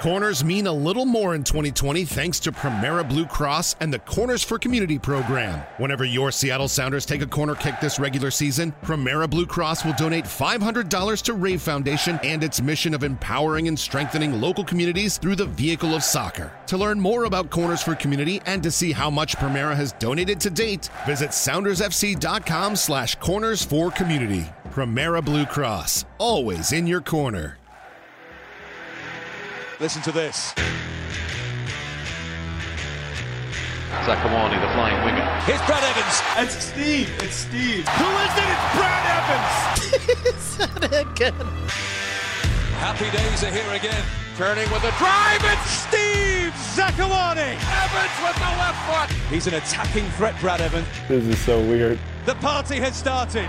Corners mean a little more in 2020 thanks to Premera Blue Cross and the Corners for Community program. Whenever your Seattle Sounders take a corner kick this regular season, Premera Blue Cross will donate $500 to Rave Foundation and its mission of empowering and strengthening local communities through the vehicle of soccer. To learn more about Corners for Community and to see how much Premera has donated to date, visit soundersfc.com slash corners for community. Premera Blue Cross, always in your corner. Listen to this. Zakuani, the flying winger. Here's Brad Evans. It's Steve. It's Steve. Who is it? It's Brad Evans. Said it again. Happy days are here again. Turning with a drive. It's Steve Zakuani. Evans with the left foot. He's an attacking threat, Brad Evans. This is so weird. The party has started.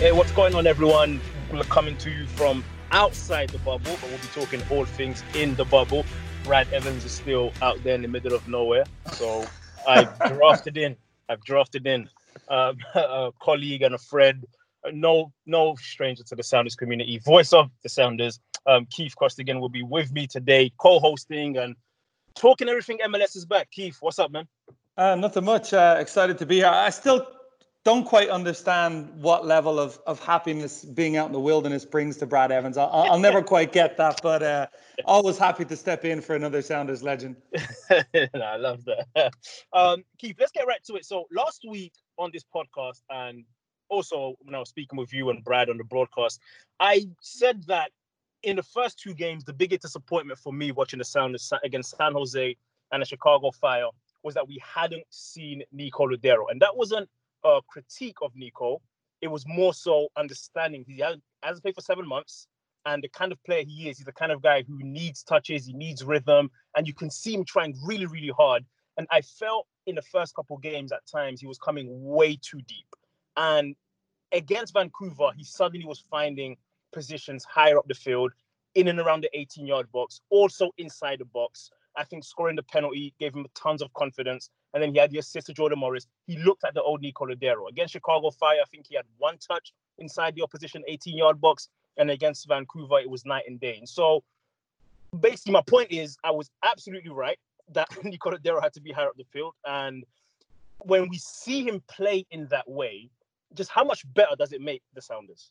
Hey, what's going on, everyone? We're coming to you from outside the bubble, but we'll be talking all things in the bubble. Brad Evans is still out there in the middle of nowhere, so I've drafted in. I've drafted in um, a colleague and a friend, no no stranger to the Sounders community, voice of the Sounders. Um, Keith Costigan will be with me today, co-hosting and talking everything MLS is back. Keith, what's up, man? Uh, nothing much. Uh, excited to be here. I still don't quite understand what level of, of happiness being out in the wilderness brings to Brad Evans. I'll, I'll never quite get that, but uh, always happy to step in for another Sounders legend. no, I love that. Um, Keith, let's get right to it. So last week on this podcast, and also when I was speaking with you and Brad on the broadcast, I said that in the first two games, the biggest disappointment for me watching the Sounders against San Jose and the Chicago Fire was that we hadn't seen Nico Lodeiro, and that wasn't a critique of Nico. It was more so understanding he has, hasn't played for seven months, and the kind of player he is, he's the kind of guy who needs touches, he needs rhythm, and you can see him trying really, really hard. And I felt in the first couple games at times he was coming way too deep. And against Vancouver, he suddenly was finding positions higher up the field, in and around the 18 yard box, also inside the box. I think scoring the penalty gave him tons of confidence. And then he had the assist to Jordan Morris. He looked at the old Nico Lodeiro. Against Chicago Fire, I think he had one touch inside the opposition 18 yard box. And against Vancouver, it was night and day. And so basically, my point is, I was absolutely right that Nico Lodeiro had to be higher up the field. And when we see him play in that way, just how much better does it make the Sounders?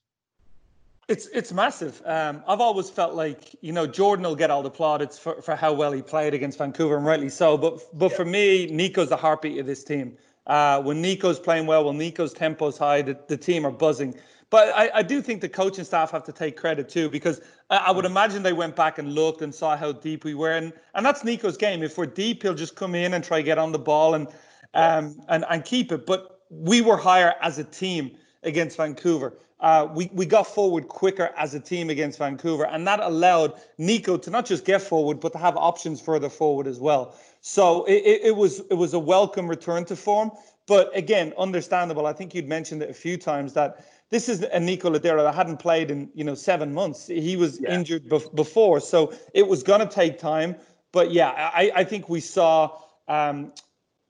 It's it's massive. Um, I've always felt like you know Jordan will get all the plaudits for, for how well he played against Vancouver, and rightly so. But but yeah. for me, Nico's the heartbeat of this team. Uh, when Nico's playing well, when Nico's tempo's high, the, the team are buzzing. But I, I do think the coaching staff have to take credit too, because I, I would imagine they went back and looked and saw how deep we were, and and that's Nico's game. If we're deep, he'll just come in and try get on the ball and um and and keep it. But we were higher as a team against Vancouver. Uh, we, we got forward quicker as a team against Vancouver, and that allowed Nico to not just get forward, but to have options further forward as well. So it, it, was it was a welcome return to form, but again, understandable. I think you'd mentioned it a few times that this is a Nico Lodeiro that hadn't played in you know seven months. He was yeah. injured bef- before, so it was going to take time. But yeah, I, I think we saw. Um,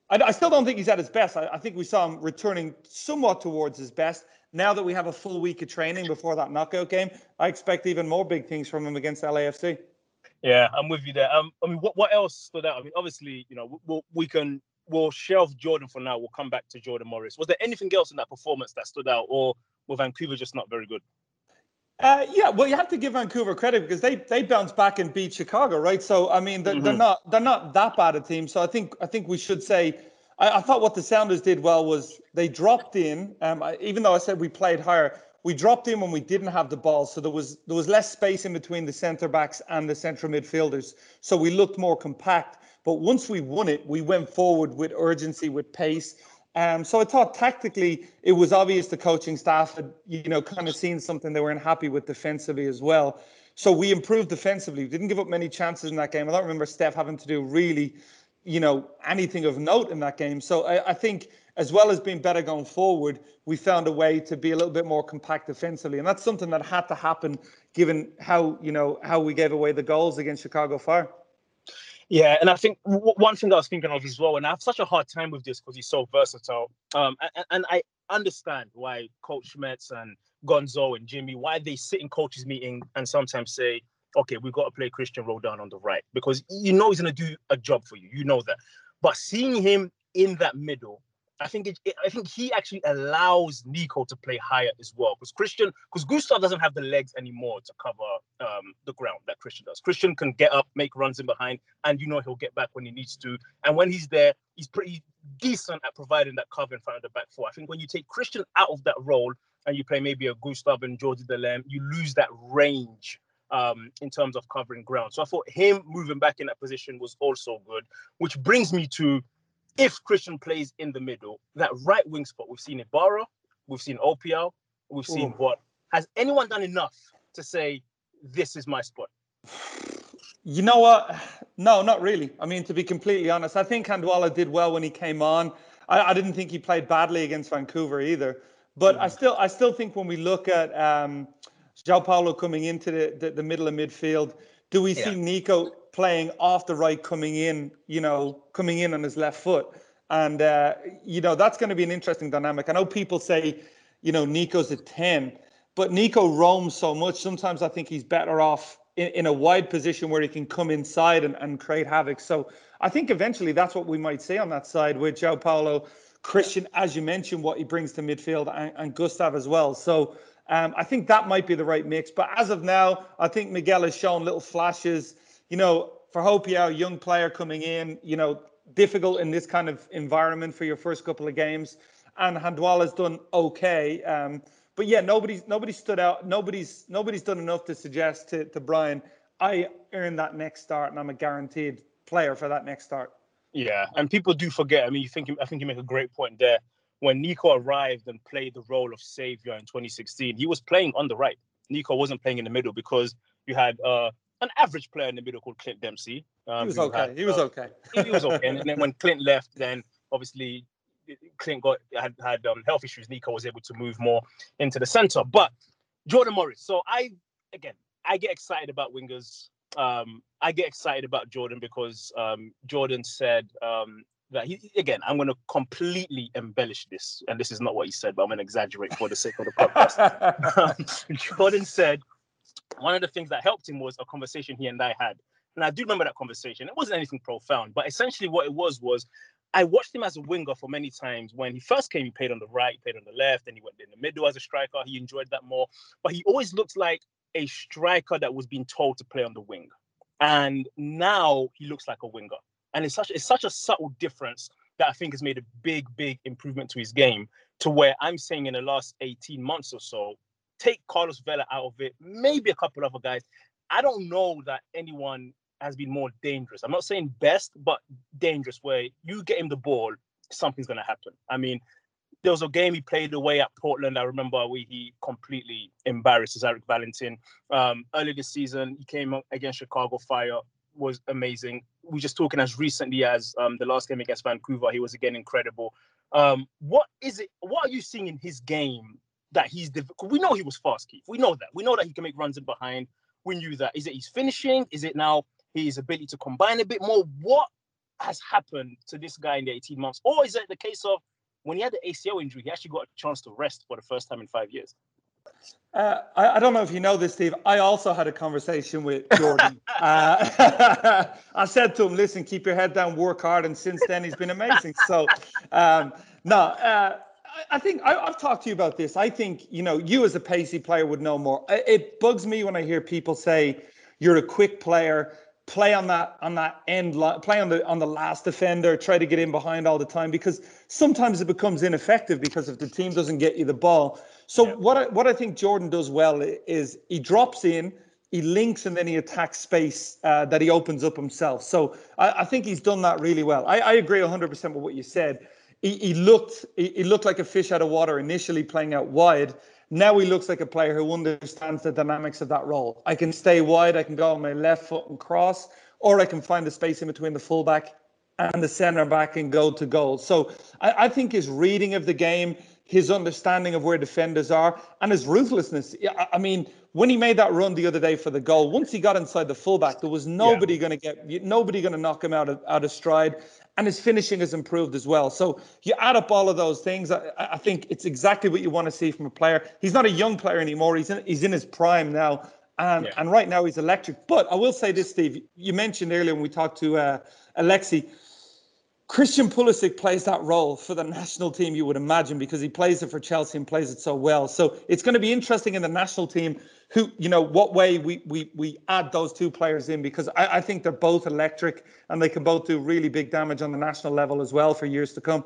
I, I, still don't think he's at his best. I, I think we saw him returning somewhat towards his best now that we have a full week of training before that knockout game, I expect even more big things from him against LAFC. Yeah, I'm with you there. Um, I mean, what, what else stood out? I mean, obviously, you know, we'll, we can we'll shelve Jordan for now. We'll come back to Jordan Morris. Was there anything else in that performance that stood out, or were Vancouver just not very good? Uh, yeah, well, you have to give Vancouver credit because they they bounced back and beat Chicago, right? So I mean, they're, mm-hmm. they're not they're not that bad a team. So I think I think we should say I, I, thought what the Sounders did well was they dropped in. Um, even though I said we played higher, we dropped in when we didn't have the ball, so there was there was less space in between the centre backs and the central midfielders. So we looked more compact. But once we won it, we went forward with urgency, with pace. Um, so I thought tactically it was obvious the coaching staff had, you know, kind of seen something they weren't happy with defensively as well. So we improved defensively. We didn't give up many chances in that game. I don't remember Steph having to do really you know, anything of note in that game. So I, I, think as well as being better going forward, we found a way to be a little bit more compact defensively. And that's something that had to happen given how, you know, how we gave away the goals against Chicago Fire. Yeah, and I think w- one thing I was thinking of as well, and I have such a hard time with this because he's so versatile. Um, and, and, I understand why Coach Schmetz and Gonzo and Jimmy, why they sit in coaches meeting and sometimes say, okay, we've got to play Christian Roldan on the right because you know he's going to do a job for you. You know that. But seeing him in that middle, I think it, I think he actually allows Nico to play higher as well because Christian because Gustav doesn't have the legs anymore to cover um, the ground that Christian does. Christian can get up, make runs in behind, and you know he'll get back when he needs to. And when he's there, he's pretty decent at providing that cover in front of the back four. I think when you take Christian out of that role and you play maybe a Gustav and Jordy Delem, you lose that range um, in terms of covering ground. So I thought him moving back in that position was also good, which brings me to if Christian plays in the middle, that right wing spot, we've seen Ibarra, we've seen OPL, we've seen Ooh. what. Has anyone done enough to say, this is my spot? You know what? No, not really. I mean, to be completely honest, I think Handwalla did well when he came on. I, I didn't think he played badly against Vancouver either. But mm. I still, I still think when we look at um, João Paulo coming into the, the, the, middle of midfield, do we yeah. see Nico playing off the right, coming in, you know, coming in on his left foot. And, uh, you know, that's going to be an interesting dynamic. I know people say, you know, Nico's a 10, but Nico roams so much. Sometimes I think he's better off in, in a wide position where he can come inside and, and create havoc. So I think eventually that's what we might see on that side with João Paulo, Christian, as you mentioned, what he brings to midfield, and, and Gustav as well. So um, I think that might be the right mix. But as of now, I think Miguel has shown little flashes you know, for Hopia, a young player coming in, you know, difficult in this kind of environment for your first couple of games. And Handwalla's done okay. Um, but yeah, nobody's nobody stood out. Nobody's nobody's done enough to suggest to, to Brian, I earn that next start and I'm a guaranteed player for that next start. Yeah, and people do forget. I mean, you think I think you make a great point there. When Nico arrived and played the role of savior in 2016, he was playing on the right. Nico wasn't playing in the middle because you had uh, an average player in the middle called Clint Dempsey. Um, he was okay. Had, he was uh, okay. he, was okay. and then when Clint left, then obviously Clint got had had um, health issues. Nico was able to move more into the center. But Jordan Morris. So I again, I get excited about wingers. Um, I get excited about Jordan because um, Jordan said um, that he again. I'm going to completely embellish this, and this is not what he said, but I'm going to exaggerate for the sake of the podcast. Jordan said one of the things that helped him was a conversation he and I had. And I do remember that conversation. It wasn't anything profound, but essentially what it was was I watched him as a winger for many times. When he first came, he played on the right, he played on the left, and he went in the middle as a striker. He enjoyed that more. But he always looked like a striker that was being told to play on the wing. And now he looks like a winger. And it's such it's such a subtle difference that I think has made a big, big improvement to his game to where I'm saying in the last 18 months or so, take Carlos Vela out of it, maybe a couple other guys. I don't know that anyone has been more dangerous. I'm not saying best, but dangerous where you get him the ball, something's gonna happen. I mean, there was a game he played away at Portland. I remember where he completely embarrassed Zarek Valentin. Um, early this season, he came up against Chicago Fire, was amazing. We are just talking as recently as um, the last game against Vancouver, he was again incredible. Um, what is it? What are you seeing in his game that he's. We know he was fast, Keith. We know that. We know that he can make runs in behind. We knew that. Is it he's finishing? Is it now his ability to combine a bit more? What has happened to this guy in the 18 months? Or is it the case of when he had the ACL injury, he actually got a chance to rest for the first time in five years? Uh, I, I, don't know if you know this, Steve. I also had a conversation with Jordan. uh, I said to him, "Listen, keep your head down, work hard." And since then, he's been amazing. So, um, no, uh, I think I, have talked to you about this. I think you know you as a pacey player would know more. It bugs me when I hear people say you're a quick player, play on that on that end, play on the on the last defender, try to get in behind all the time because sometimes it becomes ineffective because if the team doesn't get you the ball. So yeah. what I, what I think Jordan does well is he drops in, he links, and then he attacks space uh, that he opens up himself. So I, I, think he's done that really well. I, I agree 100% with what you said he, he looked he, he looked like a fish out of water initially playing out wide. Now he looks like a player who understands the dynamics of that role. I can stay wide, I can go on my left foot and cross, or I can find the space in between the fullback and the centre back and go to goal. So I, I think his reading of the game, his understanding of where defenders are, and his ruthlessness. I mean, when he made that run the other day for the goal, once he got inside the fullback, there was nobody yeah. going to get nobody going to knock him out of out of stride and his finishing has improved as well. So you add up all of those things. I, I, think it's exactly what you want to see from a player. He's not a young player anymore. He's in, he's in his prime now. And, Yeah. and right now he's electric. But I will say this, Steve. You mentioned earlier when we talked to uh, Alexi, Christian Pulisic plays that role for the national team, you would imagine, because he plays it for Chelsea and plays it so well. So it's going to be interesting in the national team who, you know, what way we we we add those two players in because I, I think they're both electric and they can both do really big damage on the national level as well for years to come.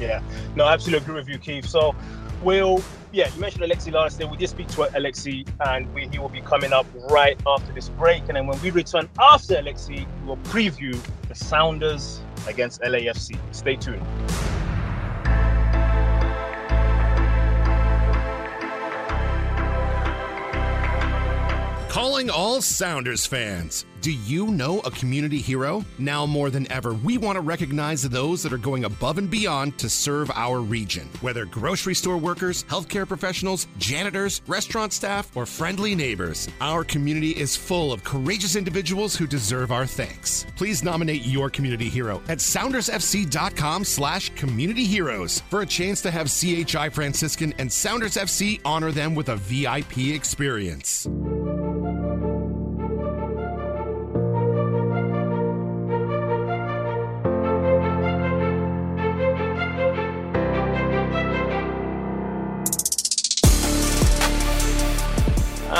Yeah, no, I absolutely agree with you, Keith. So we'll, yeah, you mentioned Alexi last day. We did speak to Alexi, and we, he will be coming up right after this break. And then when we return after Alexi, we will preview the Sounders against LAFC. Stay tuned. Calling all Sounders fans. Do you know a community hero? Now more than ever, we want to recognize those that are going above and beyond to serve our region. Whether grocery store workers, healthcare professionals, janitors, restaurant staff, or friendly neighbors, our community is full of courageous individuals who deserve our thanks. Please nominate your community hero at soundersfc.com slash community heroes for a chance to have CHI Franciscan and Sounders FC honor them with a VIP experience.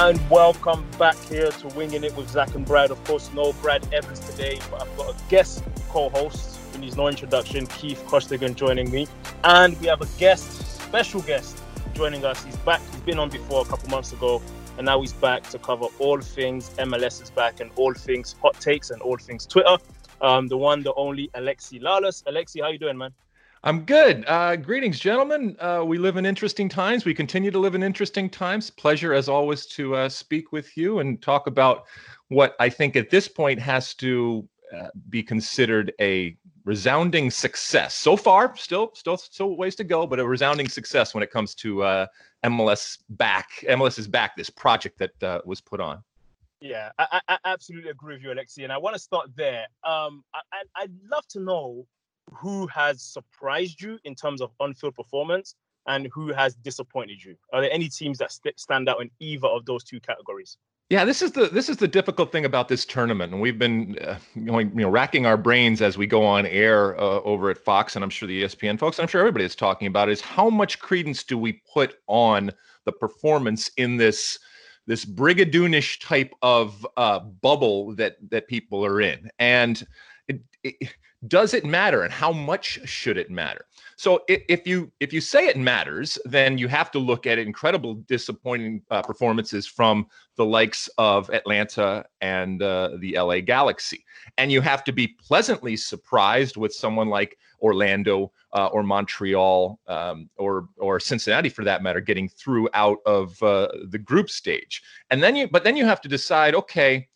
And welcome back here to Winging It with Zach and Brad. Of course, no Brad Evans today, but I've got a guest co-host who needs no introduction, Keith Costigan joining me. And we have a guest, special guest, joining us. He's back. He's been on before a couple months ago, and now he's back to cover all things MLS is back and all things hot takes and all things Twitter. Um, the one, the only Alexi Lalas. Alexi, how you doing, man? I'm good. Uh, greetings, gentlemen. Uh, we live in interesting times. We continue to live in interesting times. Pleasure, as always, to uh, speak with you and talk about what I think at this point has to uh, be considered a resounding success. So far, still, still, still ways to go, but a resounding success when it comes to uh, MLS back. MLS is back. This project that uh, was put on. Yeah, I, I, absolutely agree with you, Alexi. And I want to start there. Um, I, I'd love to know who has surprised you in terms of on-field performance and who has disappointed you. Are there any teams that st- stand out in either of those two categories? Yeah, this is the this is the difficult thing about this tournament, and we've been uh, going, you know, racking our brains as we go on air uh, over at Fox, and I'm sure the ESPN folks, I'm sure everybody is talking about is how much credence do we put on the performance in this this brigadoonish type of uh, bubble that that people are in, and it, it, does it matter, and how much should it matter? So if, you if you say it matters, then you have to look at incredible disappointing uh, performances from the likes of Atlanta and uh, the LA Galaxy, and you have to be pleasantly surprised with someone like Orlando uh, or Montreal um, or or Cincinnati, for that matter, getting through out of uh, the group stage, and then you but then you have to decide, okay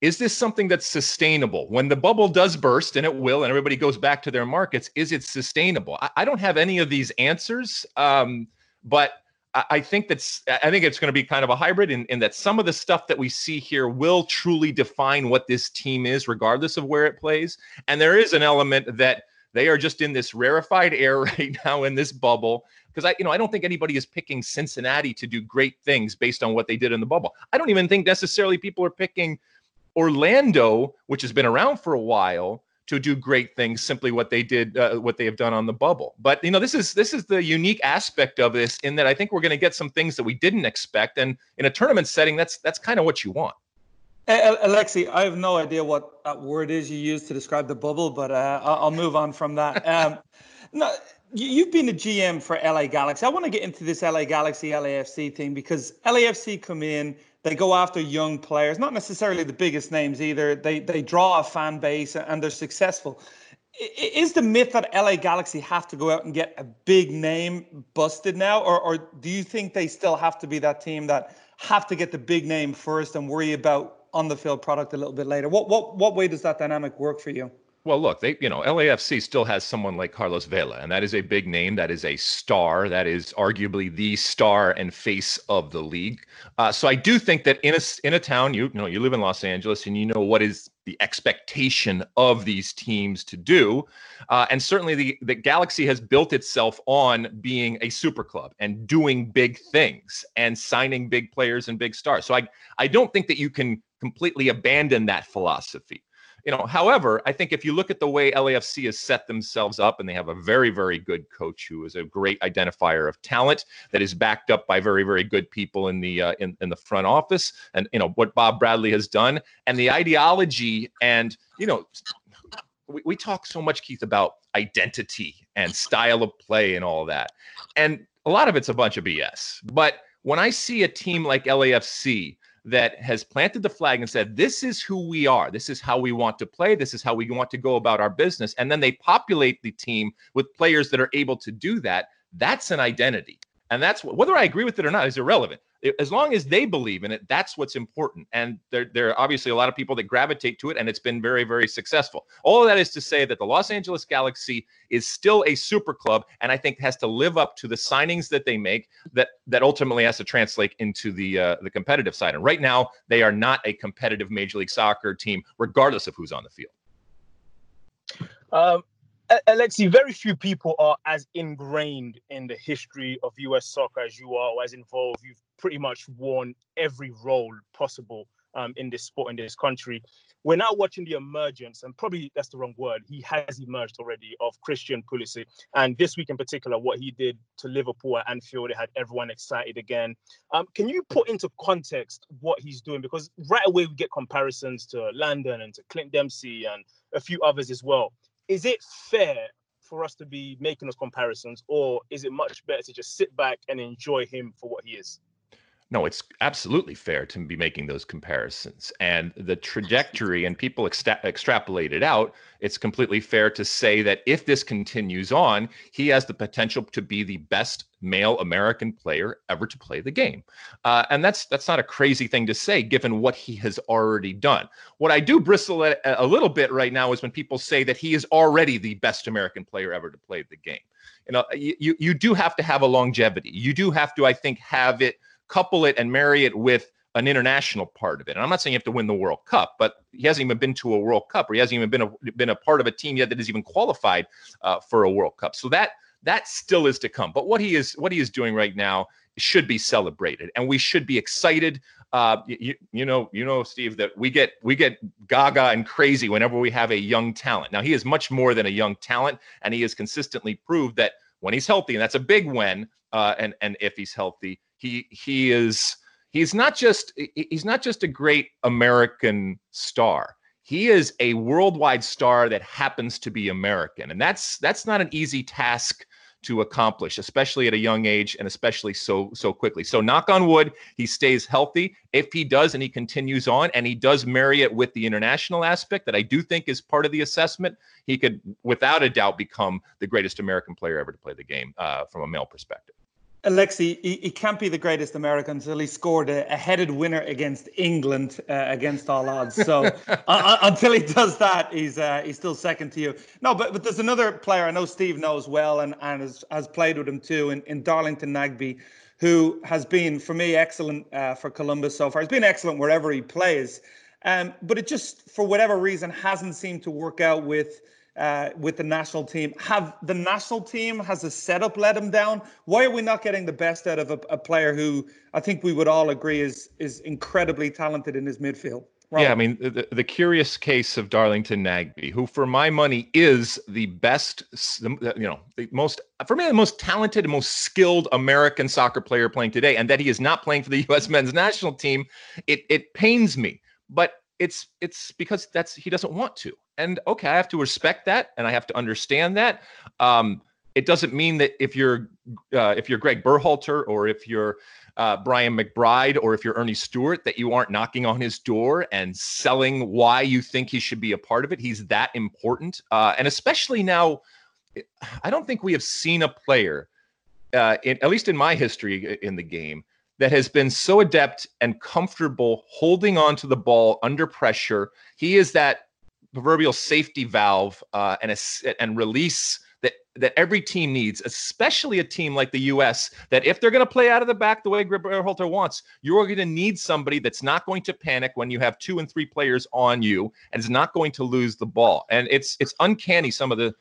is this something that's sustainable? When the bubble does burst and it will and everybody goes back to their markets is it sustainable? I, I don't have any of these answers um, but I, I think that's i think it's going to be kind of a hybrid in, in that some of the stuff that we see here will truly define what this team is regardless of where it plays. And there is an element that they are just in this rarefied air right now in this bubble because I, you know, I don't think anybody is picking Cincinnati to do great things based on what they did in the bubble. I don't even think necessarily people are picking Orlando, which has been around for a while, to do great things. Simply what they did, uh, what they have done on the bubble. But you know, this is this is the unique aspect of this in that I think we're going to get some things that we didn't expect, and in a tournament setting, that's that's kind of what you want. Alexi, I have no idea what that word is you use to describe the bubble, but uh, I'll move on from that. Um, no, you- you've been a GM for LA Galaxy. I want to get into this LA Galaxy LAFC thing because LAFC come in, they go after young players, not necessarily the biggest names either. They they draw a fan base and they're successful. Is the myth that LA Galaxy have to go out and get a big name busted now, or or do you think they still have to be that team that have to get the big name first and worry about on the field product a little bit later? What what what way does that dynamic work for you? Well, look, they you know LAFC still has someone like Carlos Vela, and that is a big name. That is a star. That is arguably the star and face of the league. Uh, so I do think that in a in a town, you, you know, you live in Los Angeles, and you know what is the expectation of these teams to do. Uh, and certainly the, the Galaxy has built itself on being a super club and doing big things and signing big players and big stars. So I, I don't think that you can completely abandon that philosophy you know, however, I think if you look at the way LAFC has set themselves up, and they have a very, very good coach who is a great identifier of talent that is backed up by very, very good people in the uh, in in the front office, and you know what Bob Bradley has done, and the ideology, and you know, we, we talk so much, Keith, about identity and style of play and all that, and a lot of it's a bunch of BS. But when I see a team like LAFC that has planted the flag and said, This is who we are. This is how we want to play. This is how we want to go about our business. And then they populate the team with players that are able to do that. That's an identity. And that's whether I agree with it or not is irrelevant as long as they believe in it, that's what's important. And there, there are obviously a lot of people that gravitate to it, and it's been very, very successful. All of that is to say that the Los Angeles Galaxy is still a super club, and I think has to live up to the signings that they make. That that ultimately has to translate into the uh, the competitive side. And right now, they are not a competitive Major League Soccer team, regardless of who's on the field. Um, Alexi, very few people are as ingrained in the history of US soccer as you are, or as involved. You've pretty much worn every role possible um, in this sport in this country. We're now watching the emergence, and probably that's the wrong word. He has emerged already of Christian Pulisic, and this week in particular, what he did to Liverpool at Anfield, it had everyone excited again. Um, can you put into context what he's doing? Because right away we get comparisons to Landon and to Clint Dempsey and a few others as well is it fair for us to be making those comparisons, or is it much better to just sit back and enjoy him for what he is? no, it's absolutely fair to be making those comparisons. And the trajectory, and people extra- extrapolate it out, it's completely fair to say that if this continues on, he has the potential to be the best male American player ever to play the game. Uh, and that's that's not a crazy thing to say, given what he has already done. What I do bristle at a little bit right now is when people say that he is already the best American player ever to play the game. You know, you you do have to have a longevity. You do have to, I think, have it couple it and marry it with an international part of it. And I'm not saying you have to win the World Cup, but he hasn't even been to a World Cup, or he hasn't even been a been a part of a team yet that is even qualified uh, for a World Cup. So that that still is to come. But what he is what he is doing right now should be celebrated, and we should be excited. Uh, you, you know, you know, Steve, that we get we get gaga and crazy whenever we have a young talent. Now he is much more than a young talent, and he has consistently proved that when he's healthy, and that's a big when, uh, and and if he's healthy, he he is he's not just he's not just a great American star. He is a worldwide star that happens to be American, and that's that's not an easy task to accomplish, especially at a young age and especially so so quickly. So knock on wood, he stays healthy. If he does and he continues on and he does marry it with the international aspect that I do think is part of the assessment, he could without a doubt become the greatest American player ever to play the game uh, from a male perspective. Alexi, he, he, can't be the greatest American until he scored a, a headed winner against England uh, against all odds. So uh, until he does that, he's uh, he's still second to you. No, but but there's another player I know Steve knows well and, and has, has played with him too in, in Darlington Nagbe, who has been for me excellent uh, for Columbus so far. He's been excellent wherever he plays, um, but it just for whatever reason hasn't seemed to work out with uh, with the national team. Have the national team has the setup let him down? Why are we not getting the best out of a, a player who I think we would all agree is is incredibly talented in his midfield? Right. Yeah, I mean the, the curious case of Darlington Nagbe, who for my money is the best, you know, the most for me the most talented and most skilled American soccer player playing today, and that he is not playing for the U.S. men's national team, it it pains me, but it's it's because that's he doesn't want to and okay, I have to respect that and I have to understand that. Um, it doesn't mean that if you're uh, if you're Greg Berhalter or if you're uh, Brian McBride or if you're Earnie Stewart that you aren't knocking on his door and selling why you think he should be a part of it. He's that important, uh, and especially now, I don't think we have seen a player, uh, in, at least in my history in the game, that has been so adept and comfortable holding on to the ball under pressure. He is that proverbial safety valve uh, and a, and release that that every team needs, especially a team like the U.S. That if they're going to play out of the back the way Berhalter wants, you're going to need somebody that's not going to panic when you have two and three players on you and is not going to lose the ball. And it's it's uncanny some of the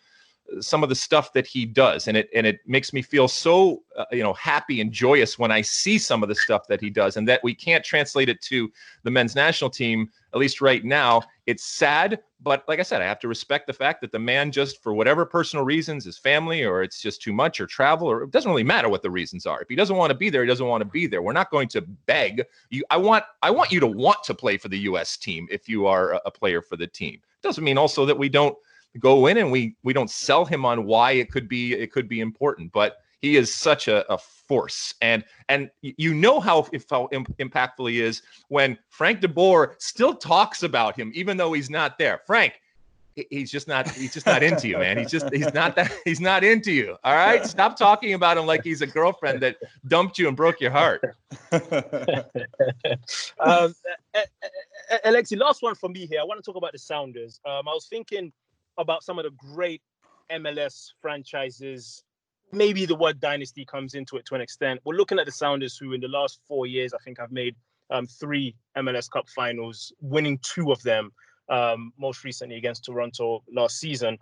some of the stuff that he does and it and it makes me feel so uh, you know happy and joyous when i see some of the stuff that he does and that we can't translate it to the men's national team at least right now. It's sad but like i said i have to respect the fact that the man just for whatever personal reasons his family or it's just too much or travel or it doesn't really matter what the reasons are. If he doesn't want to be there he doesn't want to be there. We're not going to beg. You i want i want you to want to play for the us team if you are a player for the team. Doesn't mean also that we don't go in and we we don't sell him on why it could be it could be important but he is such a, a force. And and you know how, how impactful he is when frank de boer still talks about him even though he's not there. Frank he's just not he's just not into you man. He's just he's not that he's not into you. All right? Stop talking about him like he's a girlfriend that dumped you and broke your heart. Um, alexi last one for me here. I want to talk about the sounders. Um, i was thinking about some of the great MLS franchises. Maybe the word dynasty comes into it to an extent. We're looking at the Sounders, who in the last four years, I think, have made um, three MLS Cup finals, winning two of them, um, most recently against Toronto last season.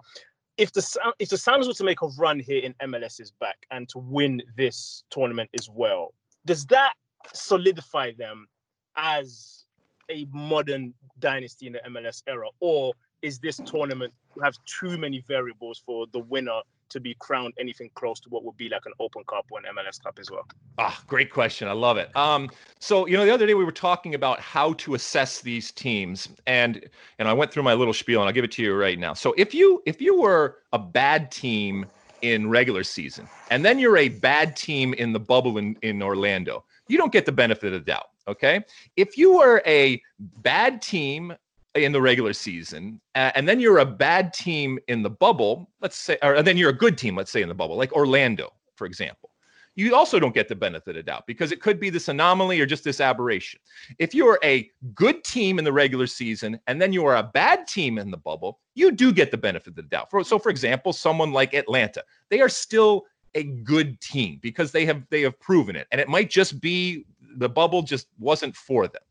If the if the Sounders were to make a run here in MLS's back and to win this tournament as well, does that solidify them as a modern dynasty in the MLS era, or is this tournament have too many variables for the winner to be crowned anything close to what would be like an Open Cup or an MLS Cup as well? Ah, great question. I love it. Um, so you know, the other day we were talking about how to assess these teams, and and I went through my little spiel, and I'll give it to you right now. So if you if you were a bad team in regular season, and then you're a bad team in the bubble in, in Orlando, you don't get the benefit of the doubt. Okay. If you were a bad team in the regular season, uh, and then you're a bad team in the bubble, let's say, or then you're a good team, let's say in the bubble, like Orlando, for example. You also don't get the benefit of doubt because it could be this anomaly or just this aberration. If you're a good team in the regular season and then you are a bad team in the bubble, you do get the benefit of the doubt. For, so, for example, someone like Atlanta, they are still a good team because they have they have proven it, and it might just be the bubble just wasn't for them.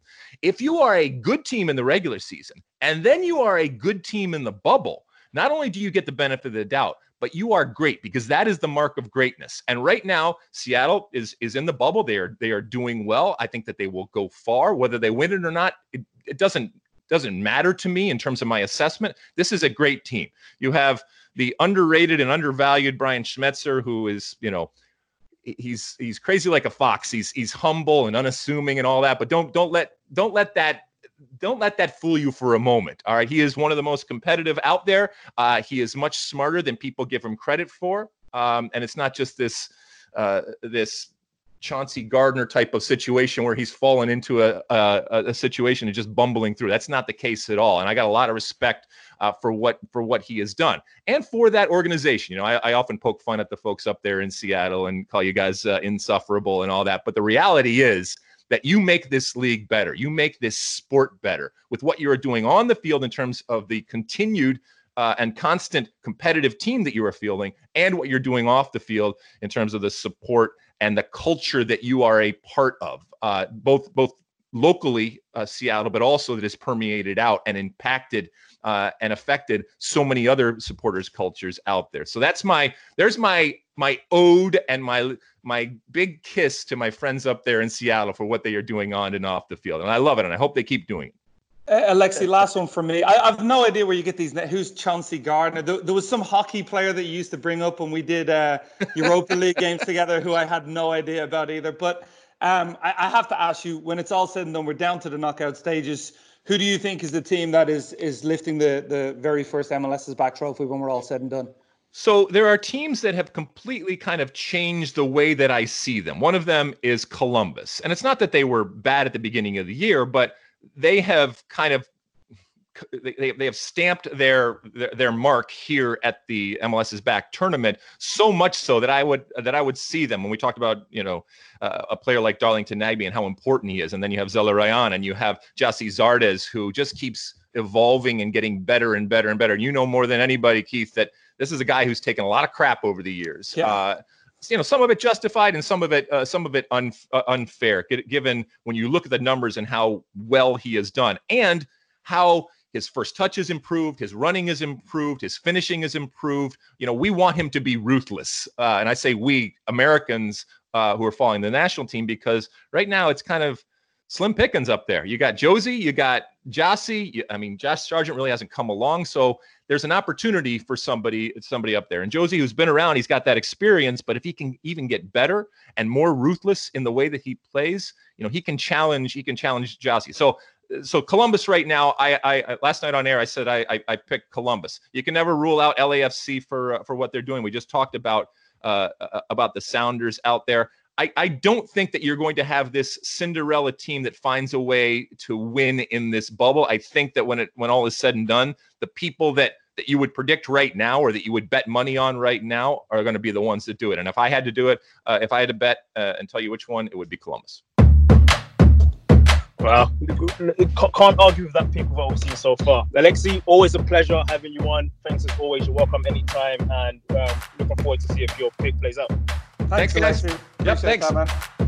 If you are a good team in the regular season and then you are a good team in the bubble, not only do you get the benefit of the doubt, but you are great because that is the mark of greatness. And right now, Seattle is is in the bubble. They are they are doing well. I think that they will go far. Whether they win it or not, it, it doesn't doesn't matter to me in terms of my assessment. This is a great team. You have the underrated and undervalued Brian Schmetzer, who is you know he's he's crazy like a fox. He's he's humble and unassuming and all that. But don't don't let don't let that don't let that fool you for a moment. All right, he is one of the most competitive out there. Uh, he is much smarter than people give him credit for, um, and it's not just this uh, this Chauncey Gardiner type of situation where he's fallen into a, a, a situation and just bumbling through. That's not the case at all. And I got a lot of respect uh, for what for what he has done and for that organization. You know, I, I, often poke fun at the folks up there in Seattle and call you guys uh, insufferable and all that. But the reality is that you make this league better. You make this sport better with what you are doing on the field in terms of the continued uh, and constant competitive team that you are fielding and what you're doing off the field in terms of the support and the culture that you are a part of, uh, both both locally uh, Seattle, but also that has permeated out and impacted uh, and affected so many other supporters cultures out there. So that's my there's my my ode and my my big kiss to my friends up there in Seattle for what they are doing on and off the field, and I love it, and I hope they keep doing it. Uh, Alexi, last one for me. I, have no idea where you get these. Who's Chauncey Gardiner? There, there, was some hockey player that you used to bring up when we did uh, Europa League games together, who I had no idea about either. But um, I, I, have to ask you, when it's all said and done, we're down to the knockout stages. Who do you think is the team that is is lifting the the very first MLS's back trophy when we're all said and done? So there are teams that have completely kind of changed the way that I see them. One of them is Columbus. And it's not that they were bad at the beginning of the year, but they have kind of they, they have stamped their, their, their mark here at the MLS's back tournament so much so that I would that I would see them when we talked about you know uh, a player like Darlington Nagbe and how important he is, and then you have Zelarayán and you have Gyasi Zardes who just keeps evolving and getting better and better and better. and You know more than anybody, Keith, that this is a guy who's taken a lot of crap over the years. Yeah. Uh, you know, some of it justified and some of it, uh, some of it un, uh, unfair, given when you look at the numbers and how well he has done and how his first touch is improved, his running is improved, his finishing is improved. You know, we want him to be ruthless, uh, and I say we Americans uh, who are following the national team because right now it's kind of slim pickings up there. You got jozy you got Gyasi. I mean, Josh Sargent really hasn't come along, so there's an opportunity for somebody somebody up there. And Jozy, who's been around, he's got that experience. But if he can even get better and more ruthless in the way that he plays, you know, he can challenge. He can challenge Jozy. So. So Columbus right now. I, I last night on air I said I, I, I picked Columbus. You can never rule out LAFC for uh, for what they're doing. We just talked about uh, about the Sounders out there. I, I don't think that you're going to have this Cinderella team that finds a way to win in this bubble. I think that when it when all is said and done, the people that that you would predict right now or that you would bet money on right now are going to be the ones that do it. And if I had to do it, uh, if I had to bet uh, and tell you which one, it would be Columbus. Well, can't argue with that pick of what we've seen so far. Alexi, always a pleasure having you on. Thanks as always. You're welcome anytime, and um, looking forward to see if your pick plays out. Thanks, thanks guys. Yep, thanks. That,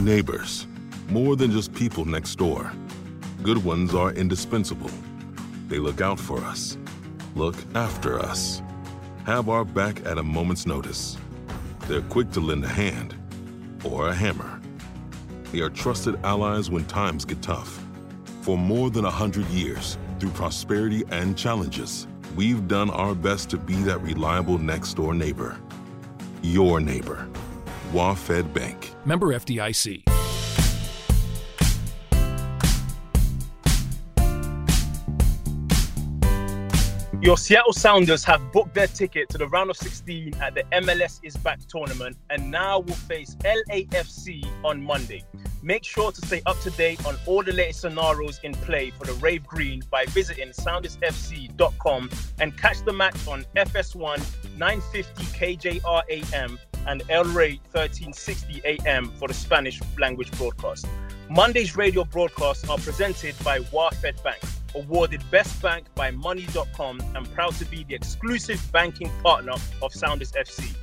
Neighbors, more than just people next door. Good ones are indispensable. They look out for us, look after us, have our back at a moment's notice they're quick to lend a hand or a hammer. They are trusted allies when times get tough. For more than a hundred years, through prosperity and challenges, we've done our best to be that reliable next door neighbor. Your neighbor. WaFd Bank. Member FDIC. Your Seattle Sounders have booked their ticket to the round of 16 at the MLS is Back tournament and now will face LAFC on Monday. Make sure to stay up to date on all the latest scenarios in play for the Rave Green by visiting soundersfc.com and catch the match on FS1 950 KJR AM and El Rey 1360 AM for the Spanish language broadcast. Monday's radio broadcasts are presented by WaFd Bank awarded Best Bank by Money.com and proud to be the exclusive banking partner of Sounders FC.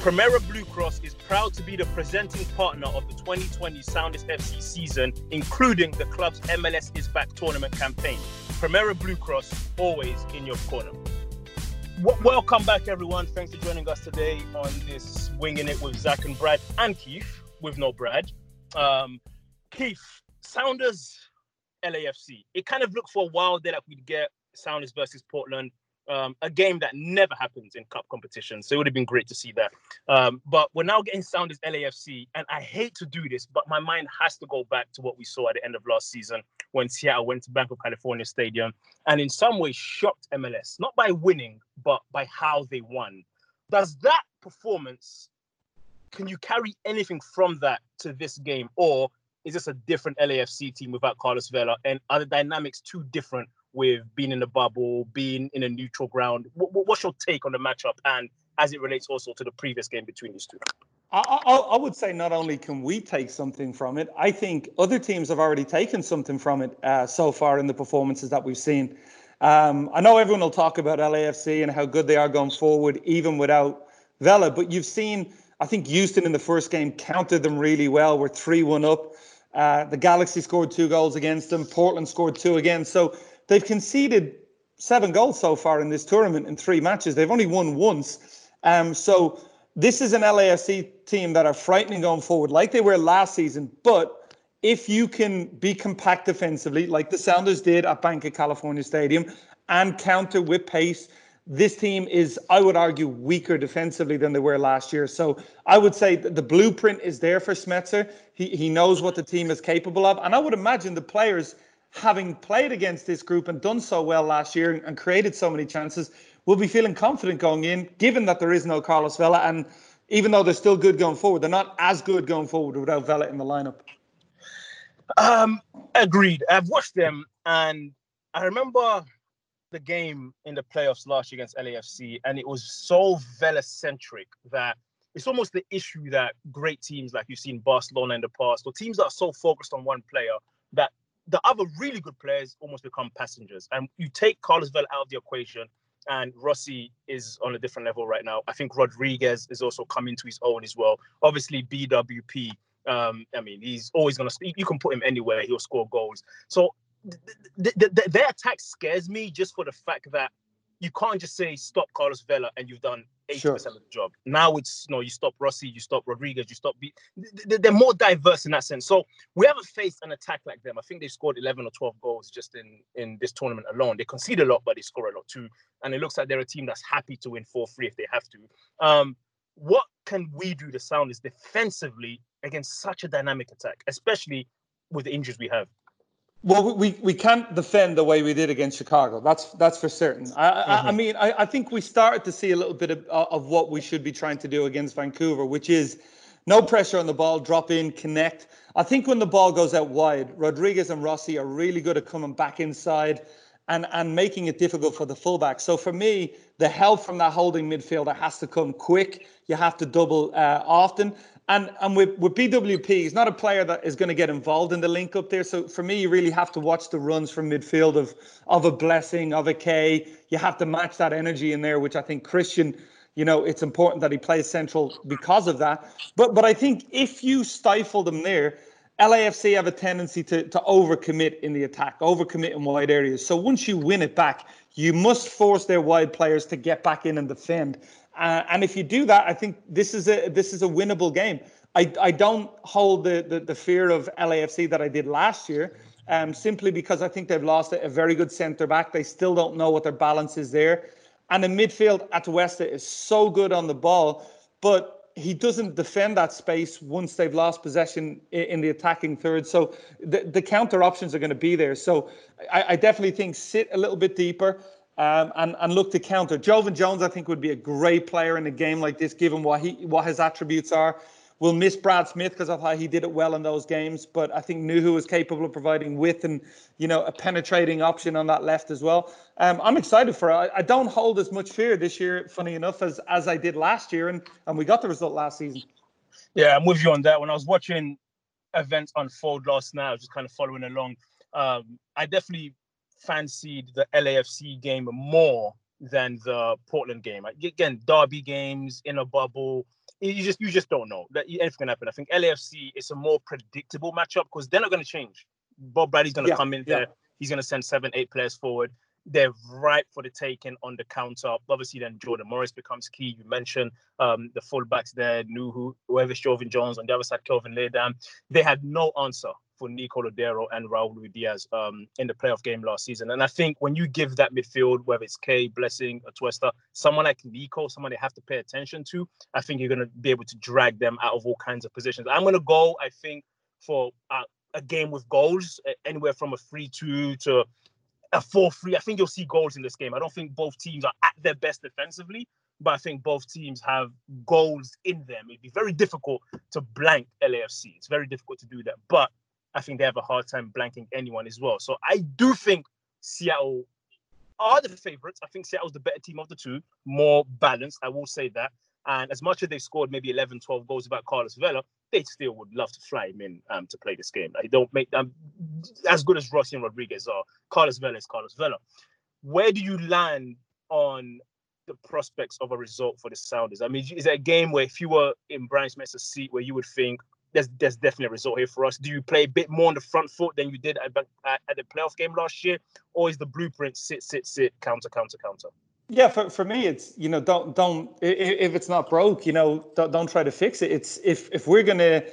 Premera Blue Cross is proud to be the presenting partner of the 2020 Sounders FC season, including the club's MLS is Back tournament campaign. Premera Blue Cross, always in your corner. W- welcome back, everyone. Thanks for joining us today on this Winging It with Zach and Brad and Keith, with no Brad. Um, Keith, Sounders LAFC. It kind of looked for a while there like we'd get Sounders versus Portland, um, a game that never happens in cup competition. So it would have been great to see that. Um, but we're now getting Sounders LAFC, and I hate to do this, but my mind has to go back to what we saw at the end of last season when Seattle went to Bank of California Stadium and in some ways shocked MLS, not by winning, but by how they won. Does that performance can you carry anything from that to this game, or is this a different LAFC team without Carlos Vela? And are the dynamics too different with being in the bubble, being in a neutral ground? What, what's your take on the matchup and as it relates also to the previous game between these two? I, I, I, would say not only can we take something from it, I think other teams have already taken something from it uh, so far in the performances that we've seen. Um, I know everyone will talk about LAFC and how good they are going forward, even without Vela, but you've seen, I think Houston in the first game countered them really well. We're 3 1 up. Uh, the Galaxy scored two goals against them. Portland scored two again. So they've conceded seven goals so far in this tournament in three matches. They've only won once. Um, so this is an LAFC team that are frightening going forward, like they were last season. But if you can be compact defensively, like the Sounders did at Bank of California Stadium, and counter with pace, this team is, I would argue, weaker defensively than they were last year. So I would say the blueprint is there for Schmetzer. He, he knows what the team is capable of. And I would imagine the players, having played against this group and done so well last year and created so many chances, will be feeling confident going in, given that there is no Carlos Vela. And even though they're still good going forward, they're not as good going forward without Vela in the lineup. Um, agreed. I've watched them and I remember the game in the playoffs last year against LAFC, and it was so Vela centric that it's almost the issue that great teams like you've seen Barcelona in the past, or teams that are so focused on one player that the other really good players almost become passengers. And you take Carlos Vela out of the equation, and Rossi is on a different level right now. I think Rodriguez is also coming to his own as well. Obviously, BWP. Um, I mean, he's always going to. You can put him anywhere; he'll score goals. So th- th- th- their attack scares me just for the fact that you can't just say stop Carlos Vela and you've done 80% sure. of the job. Now it's you know you stop Rossi, you stop Rodriguez, you stop. B- they're more diverse in that sense. So we haven't faced an attack like them. I think they scored 11 or 12 goals just in in this tournament alone. They concede a lot, but they score a lot too. And it looks like they're a team that's happy to win 4-3 if they have to. Um, what can we do, the Sounders, defensively against such a dynamic attack, especially with the injuries we have? Well, we, we can't defend the way we did against Chicago. That's that's for certain. I, mm-hmm. I, I, mm-hmm. mean, I, I think we started to see a little bit of, of what we should be trying to do against Vancouver, which is no pressure on the ball, drop in, connect. I think when the ball goes out wide, Rodriguez and Rossi are really good at coming back inside and, and making it difficult for the fullback. So for me, the help from that holding midfielder has to come quick. You have to double uh, often. And and with, with BWP, he's not a player that is going to get involved in the link up there. So for me, you really have to watch the runs from midfield of of a blessing, of a Kaye. You have to match that energy in there, which I think Christian, you know, it's important that he plays central because of that. But but I think if you stifle them there, LAFC have a tendency to to overcommit in the attack, overcommit in wide areas. So once you win it back, you must force their wide players to get back in and defend. Uh, and if you do that, I think this is a this is a winnable game. I, I don't hold the, the, the fear of LAFC that I did last year, um, simply because I think they've lost a, a very good centre back. They still don't know what their balance is there. And the midfield, at Atuesta is so good on the ball, but he doesn't defend that space once they've lost possession in the attacking third. So the, the counter options are going to be there. So I, I definitely think sit a little bit deeper um, and, and look to counter. Joevin Jones, I think, would be a great player in a game like this, given what he what his attributes are. We'll miss Brad Smith because I thought he did it well in those games, but I think Nouhou is capable of providing width and you know a penetrating option on that left as well. Um, I'm excited for it. I, I don't hold as much fear this year, funny enough, as as I did last year, and and we got the result last season. Yeah, I'm with you on that. When I was watching events unfold last night, I was just kind of following along. Um, I definitely fancied the LAFC game more than the Portland game. Again, derby games in a bubble. You just you just don't know that anything can happen. I think LAFC is a more predictable matchup because they're not going to change. Bob Bradley's going to yeah, come in yeah. there. He's going to send seven, eight players forward. They're ripe for the taking on the counter. Obviously, then Jordan Morris becomes key. You mentioned um, the fullbacks there, Nouhou, whoever's Joevin Jones on the other side, Kelvin Leerdam. They had no answer for Nico Lodeiro and Raul Ruidíaz um, in the playoff game last season. And I think when you give that midfield, whether it's Kaye, Blessing, or Twester, someone like Nico, someone they have to pay attention to, I think you're going to be able to drag them out of all kinds of positions. I'm going to go, I think, for a, a game with goals, anywhere from a 3 2 to a 4 3. I think you'll see goals in this game. I don't think both teams are at their best defensively, but I think both teams have goals in them. It'd be very difficult to blank LAFC. It's very difficult to do that. But I think they have a hard time blanking anyone as well. So I do think Seattle are the favorites. I think Seattle's the better team of the two, more balanced. I will say that. And as much as they scored maybe 11, 12 goals about Carlos Vela, they still would love to fly him in um, to play this game. Like, don't make them as good as Rossi and Rodriguez are. Carlos Vela is Carlos Vela. Where do you land on the prospects of a result for the Sounders? I mean, is it a game where if you were in Brian Schmetzer's seat, where you would think, there's there's definitely a result here for us. Do you play a bit more on the front foot than you did at, at, the playoff game last year, or is the blueprint sit sit sit counter counter counter? Yeah, for, for me, it's you know don't don't if it's not broke, you know don't, don't try to fix it. It's if if we're gonna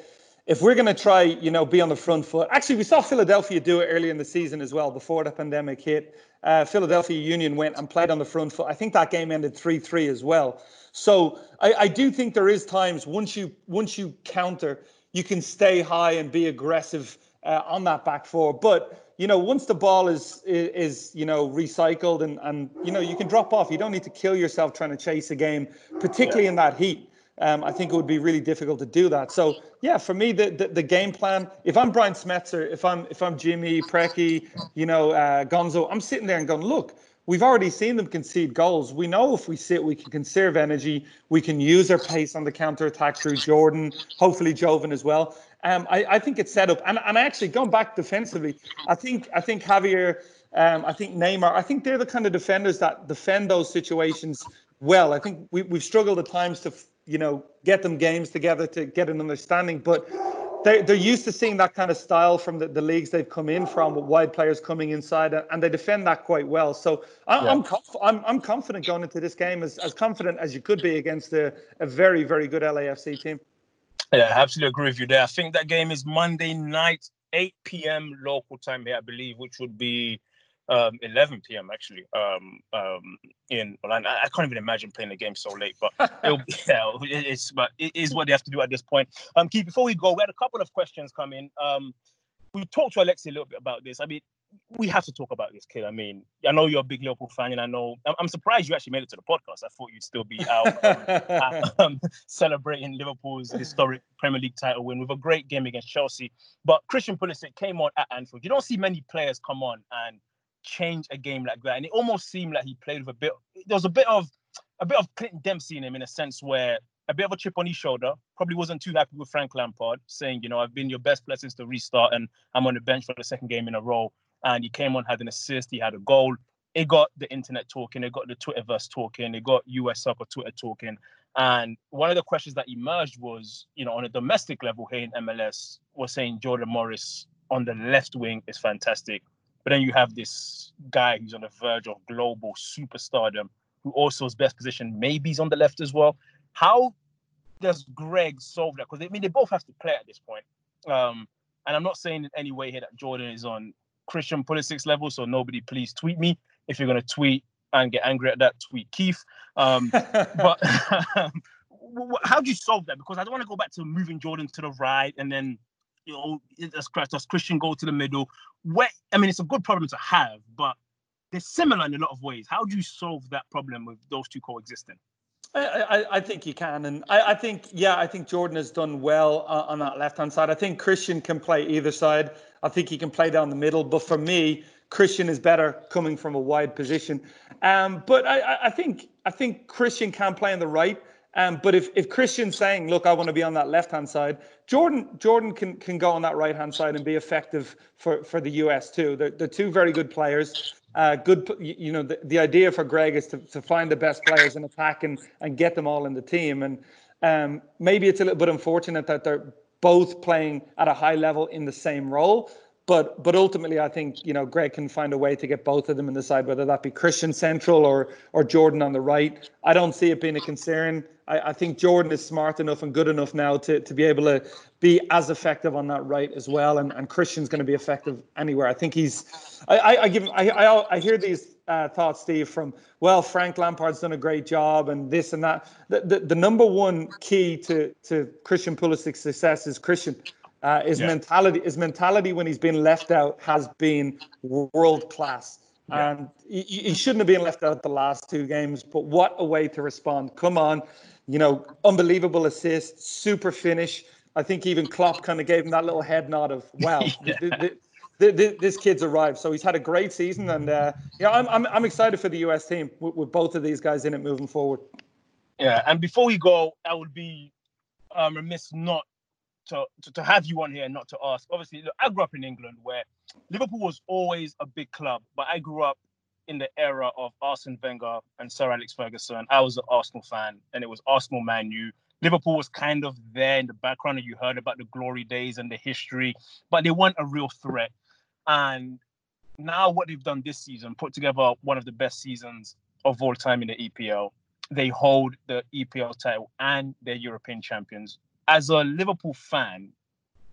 if we're gonna try you know be on the front foot. Actually, we saw Philadelphia do it early in the season as well before the pandemic hit. Uh, Philadelphia Union went and played on the front foot. I think that game ended three three as well. So I, I do think there is times once you once you counter you can stay high and be aggressive uh, on that back four. But you know, once the ball is is you know recycled and and you know you can drop off. You don't need to kill yourself trying to chase a game, particularly in that heat. Um, I think it would be really difficult to do that. So yeah, for me, the, the, the game plan. If I'm Brian Schmetzer, if I'm if I'm Djimi Preki, you know uh, Gonzo, I'm sitting there and going, look, we've already seen them concede goals. We know if we sit, we can conserve energy. We can use our pace on the counter attack through Jordan, hopefully Joevin as well. Um, I, I think it's set up, and, and actually going back defensively, I think I think Xavier, um, I think Yeimar, I think they're the kind of defenders that defend those situations well. I think we, we've struggled at times to you know get them games together to get an understanding, but they, they're used to seeing that kind of style from the, the leagues they've come in from with wide players coming inside and they defend that quite well. So I, yeah. I'm, conf- I'm, I'm confident going into this game as, as confident as you could be against a, a very, very good LAFC team. Yeah, I absolutely agree with you there. I think that game is Monday night, 8 p.m. local time here, I believe, which would be um, 11 p.m. actually um, um, in Orlando. I, I, can't even imagine playing the game so late, but be, yeah, it's but it is what they have to do at this point. Um, Keith, before we go, we had a couple of questions come in. Um, we talked to Alexi a little bit about this. I mean, we have to talk about this kid. I mean, I know you're a big Liverpool fan, and I know I'm, I'm surprised you actually made it to the podcast. I thought you'd still be out um, um, celebrating Liverpool's historic Premier League title win with a great game against Chelsea. But Christian Pulisic came on at Anfield. You don't see many players come on and change a game like that. And it almost seemed like he played with a bit. There was a bit of a bit of Clinton Dempsey in him in a sense where a bit of a chip on his shoulder. Probably wasn't too happy with Frank Lampard saying, you know, I've been your best player since the restart, and I'm on the bench for the second game in a row. And he came on, had an assist, he had a goal. It got the internet talking, it got the Twitterverse talking, it got US soccer Twitter talking. And one of the questions that emerged was, you know, on a domestic level here in MLS, was saying Jordan Morris on the left wing is fantastic. But then you have this guy who's on the verge of global superstardom, who also is best position. Maybe he's on the left as well. How does Gregg solve that? Because I mean, they both have to play at this point. Um, and I'm not saying in any way here that Jordan is on Christian Pulisic's level. So nobody, please tweet me if you're going to tweet and get angry at that. Tweet Keith. Um, but how do you solve that? Because I don't want to go back to moving Jordan to the right and then you know, does, Christian go to the middle? Where I mean, it's a good problem to have, but they're similar in a lot of ways. How do you solve that problem with those two coexisting? I, I, I think you can, and I, I, think yeah, I think Jordan has done well uh, on that left hand side. I think Christian can play either side. I think he can play down the middle, but for me, Christian is better coming from a wide position. Um, but I, I think I think Christian can play on the right. Um, but if, if Christian's saying, look, I want to be on that left hand side, Jordan Jordan can, can go on that right hand side and be effective for, for the US too. They're, they're two very good players. Uh, good, you know, the, the idea for Gregg is to, to find the best players in attack and, and get them all in the team. And um, maybe it's a little bit unfortunate that they're both playing at a high level in the same role. But but ultimately, I think you know Gregg can find a way to get both of them in the side, whether that be Christian central or or Jordan on the right. I don't see it being a concern. I, I think Jordan is smart enough and good enough now to to be able to be as effective on that right as well, and and Christian's going to be effective anywhere. I think he's. I I, I give I, I I hear these uh, thoughts, Steve, from well, Frank Lampard's done a great job and this and that. The the, the number one key to to Christian Pulisic's success is Christian. Uh, his yeah. mentality, his mentality when he's been left out has been world class. Yeah. And he, he, shouldn't have been left out the last two games. But what a way to respond! Come on, you know, unbelievable assist, super finish. I think even Klopp kind of gave him that little head nod of, "Wow, yeah. the, the, this kid's arrived." So he's had a great season, and uh, yeah, I'm, I'm I'm excited for the US team with, with both of these guys in it moving forward. Yeah, and before we go, I would be um, remiss not to, to, to have you on here and not to ask. Obviously, look, I grew up in England where Liverpool was always a big club, but I grew up in the era of Arsene Wenger and Sir Alex Ferguson. I was an Arsenal fan, and it was Arsenal Man U. Liverpool was kind of there in the background, and you heard about the glory days and the history, but they weren't a real threat. And now, what they've done this season, put together one of the best seasons of all time in the EPL. They hold the EPL title and they're European champions as a Liverpool fan,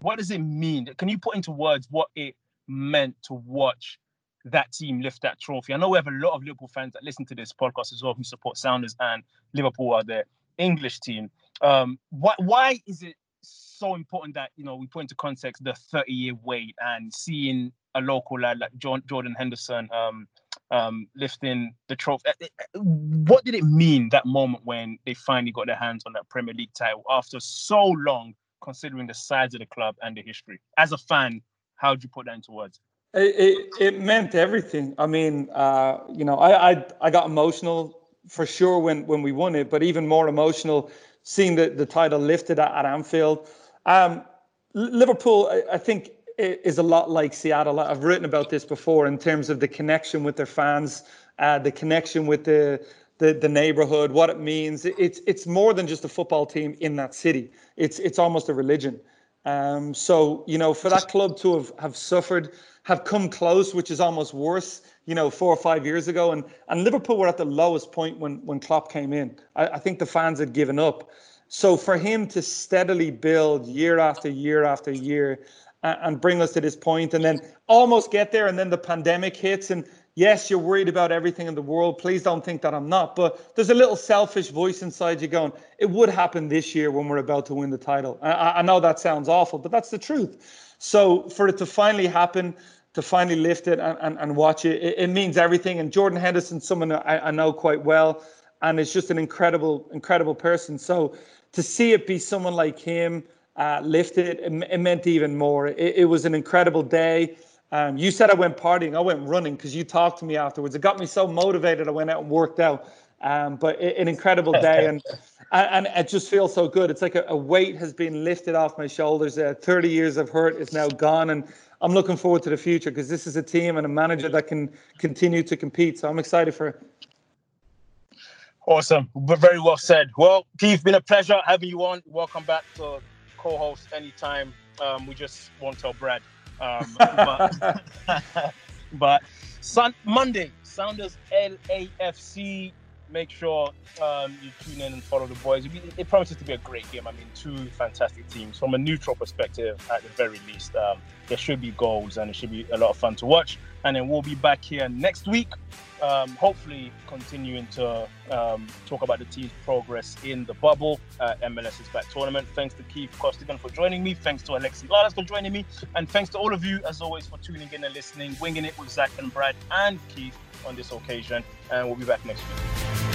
what does it mean? Can you put into words what it meant to watch that team lift that trophy? I know we have a lot of Liverpool fans that listen to this podcast as well who support Sounders and Liverpool are the English team. Um, why, why is it so important that you know we put into context the 30 year wait and seeing a local lad like John, Jordan Henderson um, um, lifting the trophy. Uh, uh, what did it mean that moment when they finally got their hands on that Premier League title after so long, considering the size of the club and the history? As a fan, how would you put that into words? It, it, it meant everything. I mean, uh, you know, I, I I got emotional for sure when when we won it, but even more emotional seeing the, the title lifted at, at Anfield. Um, Liverpool, I, I think, is a lot like Seattle. I've written about this before in terms of the connection with their fans, uh, the connection with the, the the neighborhood, what it means. It's it's more than just a football team in that city. It's it's almost a religion. Um, so you know, for that club to have have suffered, have come close, which is almost worse. You know, four or five years ago, and and Liverpool were at the lowest point when when Klopp came in. I, I think the fans had given up. So for him to steadily build year after year after year and bring us to this point and then almost get there and then the pandemic hits and yes you're worried about everything in the world. Please don't think that i'm not but there's a little selfish voice inside you going it would happen this year when we're about to win the title. I, I know that sounds awful but that's the truth. So for it to finally happen to finally lift it and, and, and watch it, it, it means everything. And jordan henderson someone I, I know quite well and is just an incredible incredible person. So to see it be someone like him uh, lifted, it, it, meant even more. It, it was an incredible day. Um, you said I went partying. I went running because you talked to me afterwards. It got me so motivated. I went out and worked out. Um, but it, an incredible day, and, and, and it just feels so good. It's like a, a weight has been lifted off my shoulders. Uh, Thirty years of hurt is now gone, and I'm looking forward to the future because this is a team and a manager that can continue to compete. So I'm excited for it. Awesome, very well said. Well, Keith, been a pleasure having you on. Welcome back to co-host anytime. Um, we just won't tell Brad. Um, but, but Sun- Monday, Sounders LAFC. Make sure um, you tune in and follow the boys. It promises to be a great game. I mean, two fantastic teams. From a neutral perspective, at the very least, um, there should be goals and it should be a lot of fun to watch. And then we'll be back here next week um, hopefully continuing to um, talk about the team's progress in the bubble uh, MLS's back tournament. Thanks to Keith Costigan for joining me. Thanks to Alexi Lalas for joining me. And thanks to all of you, as always, for tuning in and listening. Winging it with Zach and Brad and Keith on this occasion. And we'll be back next week.